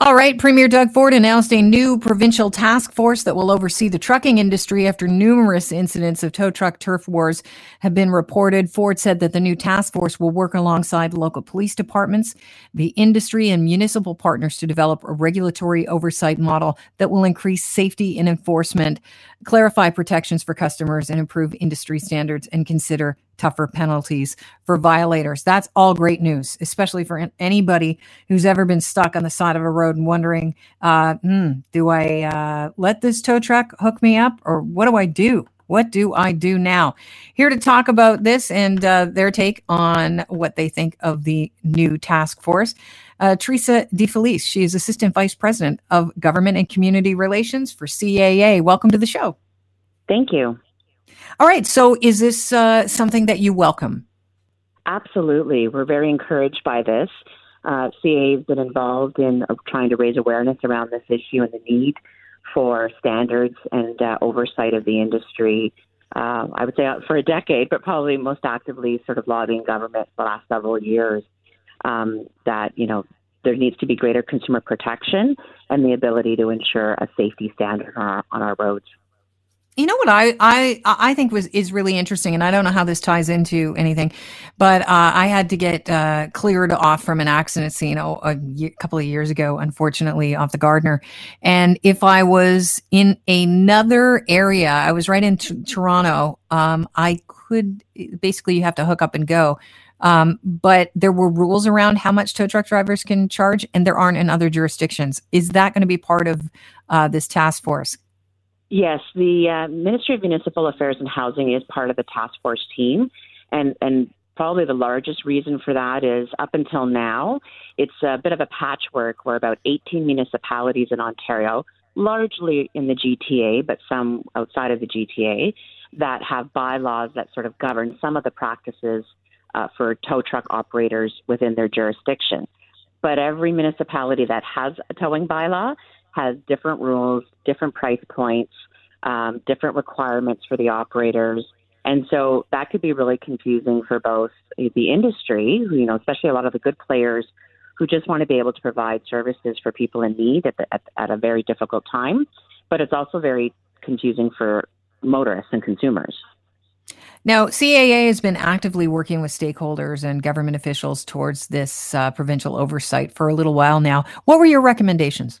All right. Premier Doug Ford announced a new provincial task force that will oversee the trucking industry after numerous incidents of tow truck turf wars have been reported. Ford said that the new task force will work alongside local police departments, the industry, and municipal partners to develop a regulatory oversight model that will increase safety and enforcement, clarify protections for customers, and improve industry standards and consider tougher penalties for violators. That's all great news, especially for anybody who's ever been stuck on the side of a road and wondering, uh, mm, do I uh, let this tow truck hook me up or what do I do? What do I do now? Here to talk about this and uh, their take on what they think of the new task force. Uh, Teresa DeFelice, she is Assistant Vice President of Government and Community Relations for CAA. Welcome to the show. Thank you. All right. So, is this uh, something that you welcome? Absolutely. We're very encouraged by this. Uh, CA has been involved in uh, trying to raise awareness around this issue and the need for standards and uh, oversight of the industry. Uh, I would say uh, for a decade, but probably most actively sort of lobbying government for the last several years um, that, you know, there needs to be greater consumer protection and the ability to ensure a safety standard on our, on our roads. You know what I I I think was is really interesting, and I don't know how this ties into anything, but uh, I had to get uh, cleared off from an accident scene oh, a couple of years ago, unfortunately, off the Gardiner. And if I was in another area, I was right in t- Toronto. Um, I could basically you have to hook up and go. Um, but there were rules around how much tow truck drivers can charge, and there aren't in other jurisdictions. Is that going to be part of uh, this task force? Yes, the uh, Ministry of Municipal Affairs and Housing is part of the task force team, and and probably the largest reason for that is up until now, it's a bit of a patchwork where about 18 municipalities in Ontario, largely in the GTA, but some outside of the GTA, that have bylaws that sort of govern some of the practices uh, for tow truck operators within their jurisdiction. But every municipality that has a towing bylaw has different rules, different price points, um, different requirements for the operators. And so that could be really confusing for both the industry, you know, especially a lot of the good players who just want to be able to provide services for people in need at, the, at, at a very difficult time. But it's also very confusing for motorists and consumers. Now, CAA has been actively working with stakeholders and government officials towards this uh, provincial oversight for a little while now. What were your recommendations?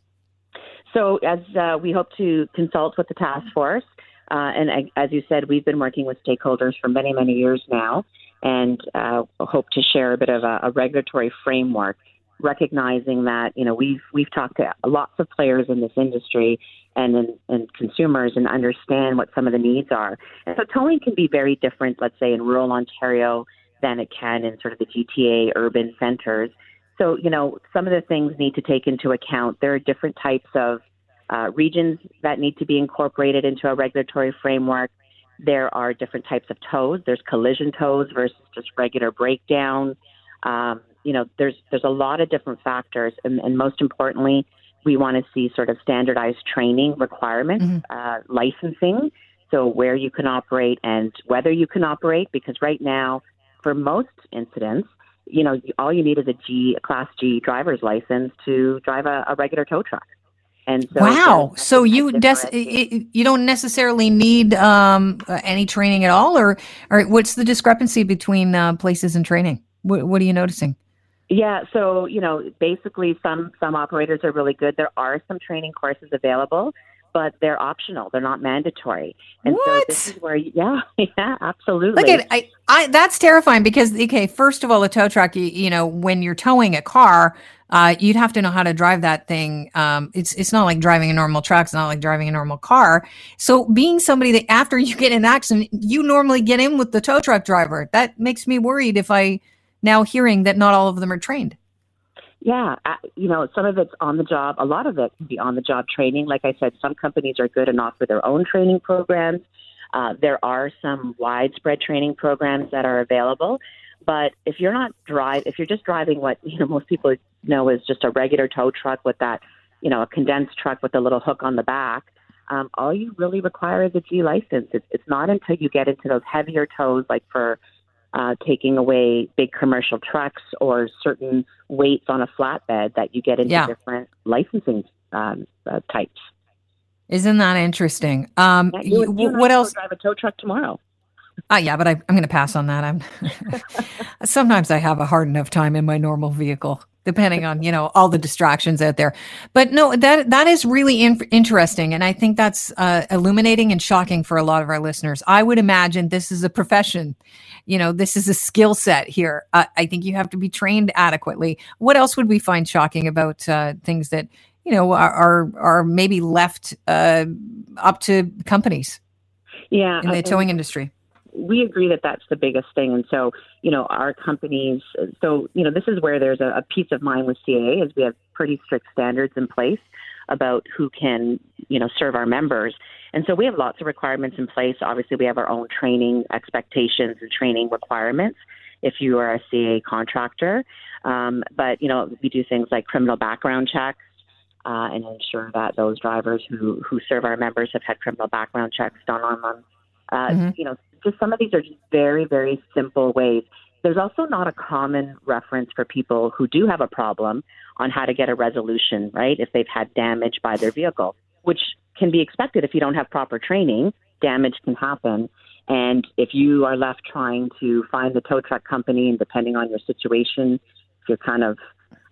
So, as uh, we hope to consult with the task force, uh, and as you said, we've been working with stakeholders for many, many years now, and uh, hope to share a bit of a, a, regulatory framework, recognizing that you know we've we've talked to lots of players in this industry and in, and consumers, and understand what some of the needs are. And so, towing can be very different, let's say in rural Ontario, than it can in sort of the GTA urban centers. So, you know, some of the things need to take into account. There are different types of uh, regions that need to be incorporated into a regulatory framework. There are different types of tows. There's collision tows versus just regular breakdown. Um, you know, there's there's a lot of different factors, and, and most importantly, we want to see sort of standardized training requirements, mm-hmm. uh, licensing, so where you can operate and whether you can operate. Because right now, for most incidents, you know, all you need is a G, a Class G driver's license to drive a, a regular tow truck. And so wow, so you des- you don't necessarily need um, any training at all, or or what's the discrepancy between uh, places and training? What, what are you noticing? Yeah, so you know, basically, some some operators are really good. There are some training courses available, but they're optional. They're not mandatory. And what? so this is where, yeah, yeah, absolutely. Look at I, I, that's terrifying because okay, first of all, a tow truck, you, you know, when you're towing a car, uh, you'd have to know how to drive that thing. Um, it's it's not like driving a normal truck. It's not like driving a normal car. So being somebody that after you get in an accident, you normally get in with the tow truck driver. That makes me worried. If I now hearing that not all of them are trained. Yeah, you know, some of it's on the job. A lot of it can be on the job training. Like I said, some companies are good and offer their own training programs. Uh, there are some widespread training programs that are available. But if you're not drive, if you're just driving what you know most people know is just a regular tow truck with that, you know, a condensed truck with a little hook on the back, um, all you really require is a G license. It's, it's not until you get into those heavier tows, like for uh, taking away big commercial trucks or certain weights on a flatbed that you get into Yeah. different licensing um, uh, types. Isn't that interesting? Um, Yeah, you, you and what else? Drive a tow truck tomorrow. Uh, yeah, but I, I'm going to pass on that. I'm sometimes I have a hard enough time in my normal vehicle, depending on you know all the distractions out there. But no, that that is really in- interesting, and I think that's uh, illuminating and shocking for a lot of our listeners. I would imagine this is a profession. You know, this is a skill set here. Uh, I think you have to be trained adequately. What else would we find shocking about uh, things that you know are are, are maybe left uh, up to companies Yeah, in the towing industry? We agree that that's the biggest thing. And so, you know, our companies, so, you know, this is where there's a, a peace of mind with CAA is we have pretty strict standards in place about who can, you know, serve our members. And so we have lots of requirements in place. Obviously, we have our own training expectations and training requirements if you are a CAA contractor. Um, but, you know, we do things like criminal background checks. Uh, and ensure that those drivers who, who serve our members have had criminal background checks done on them. Uh, Mhm. You know, just some of these are just very, very simple ways. There's also not a common reference for people who do have a problem on how to get a resolution, right? If they've had damage by their vehicle, which can be expected if you don't have proper training, damage can happen. And if you are left trying to find the tow truck company, and depending on your situation, if you're kind of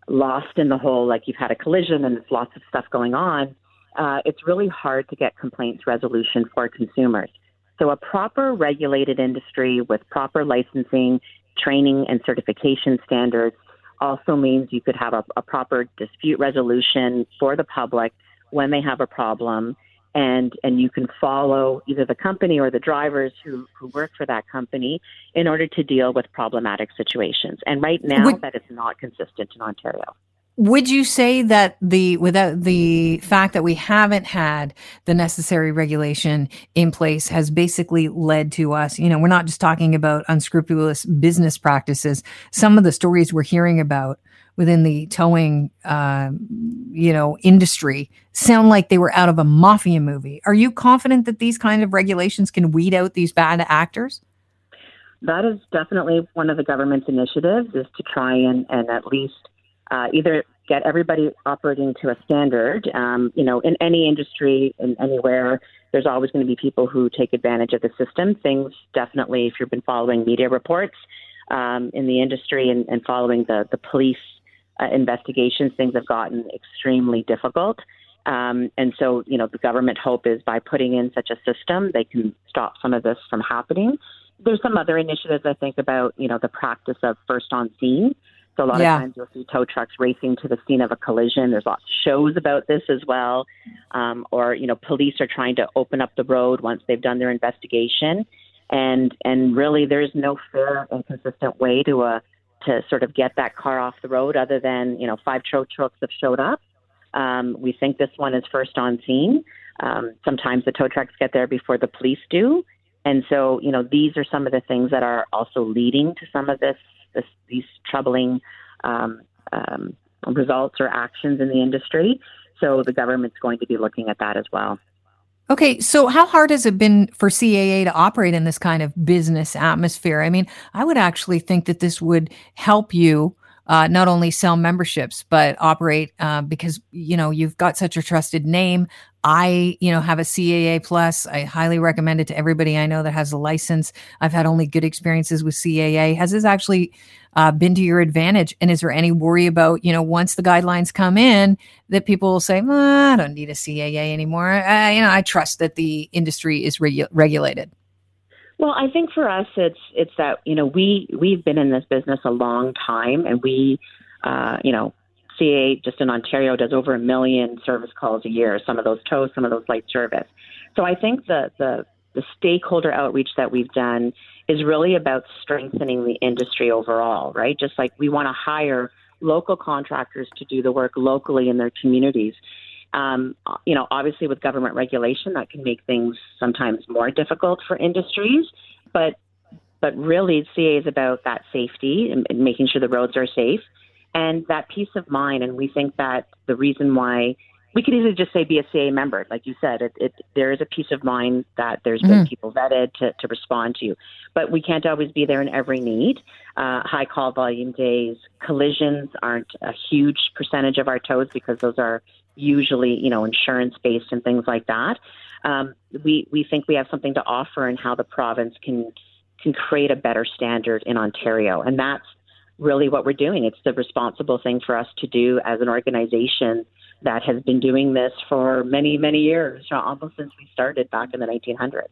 lost in the hole, like you've had a collision and there's lots of stuff going on, uh, it's really hard to get complaints resolution for consumers. So, a proper regulated industry with proper licensing, training, and certification standards also means you could have a, a proper dispute resolution for the public when they have a problem. And, and you can follow either the company or the drivers who, who work for that company in order to deal with problematic situations. And right now, Would- that is not consistent in Ontario. Would you say that the without the fact that we haven't had the necessary regulation in place has basically led to us, you know, we're not just talking about unscrupulous business practices. Some of the stories we're hearing about within the towing, uh, you know, industry sound like they were out of a mafia movie. Are you confident that these kind of regulations can weed out these bad actors? That is definitely one of the government's initiatives is to try and, and at least uh, either get everybody operating to a standard. Um, you know, in any industry, in anywhere, there's always going to be people who take advantage of the system. Things definitely, if you've been following media reports um, in the industry and, and following the the police uh, investigations, things have gotten extremely difficult. Um, and so, you know, the government hope is by putting in such a system, they can stop some of this from happening. There's some other initiatives I think about, you know, the practice of first on scene. So a lot Yeah. of times you'll see tow trucks racing to the scene of a collision. There's lots of shows about this as well. Um, or, you know, police are trying to open up the road once they've done their investigation. And and really there's no fair and consistent way to uh to sort of get that car off the road other than, you know, five tow trucks have showed up. Um, we think this one is first on scene. Um, sometimes the tow trucks get there before the police do. And so, you know, these are some of the things that are also leading to some of this, this these troubling um, um, results or actions in the industry. So the government's going to be looking at that as well. Okay, so how hard has it been for CAA to operate in this kind of business atmosphere? I mean, I would actually think that this would help you uh, not only sell memberships but operate uh, because you know you've got such a trusted name. I, you know, have a CAA plus. I highly recommend it to everybody I know that has a license. I've had only good experiences with CAA. Has this actually uh, been to your advantage? And is there any worry about, you know, once the guidelines come in, that people will say, "Ah, I don't need a CAA anymore. Uh, you know, I trust that the industry is regu- regulated. Well, I think for us, it's it's that you know we we've been in this business a long time, and we, uh, you know, CA just in Ontario does over a million service calls a year. Some of those tow, some of those light service. So I think the the the stakeholder outreach that we've done is really about strengthening the industry overall, right? Just like we want to hire local contractors to do the work locally in their communities. Um, you know, obviously with government regulation, that can make things sometimes more difficult for industries, but but really, CA is about that safety and, and making sure the roads are safe and that peace of mind. And we think that the reason why we could easily just say be a CAA member, like you said. It, it there is a peace of mind that there's been mm-hmm. people vetted to, to respond to, but we can't always be there in every need. Uh, high call volume days, collisions aren't a huge percentage of our tows because those are usually you know insurance based and things like that. Um, we we think we have something to offer in how the province can can create a better standard in Ontario, and that's really what we're doing. It's the responsible thing for us to do as an organization that has been doing this for many, many years, almost since we started back in the 1900s.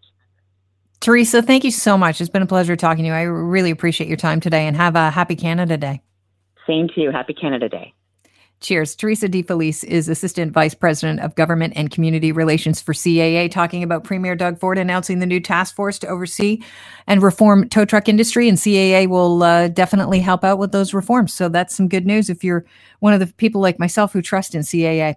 Teresa, thank you so much. It's been a pleasure talking to you. I really appreciate your time today and have a happy Canada Day. Same to you. Happy Canada Day. Cheers. Teresa DeFelice is Assistant Vice President of Government and Community Relations for CAA, talking about Premier Doug Ford announcing the new task force to oversee and reform tow truck industry. And CAA will uh, definitely help out with those reforms. So that's some good news if you're one of the people like myself who trust in CAA.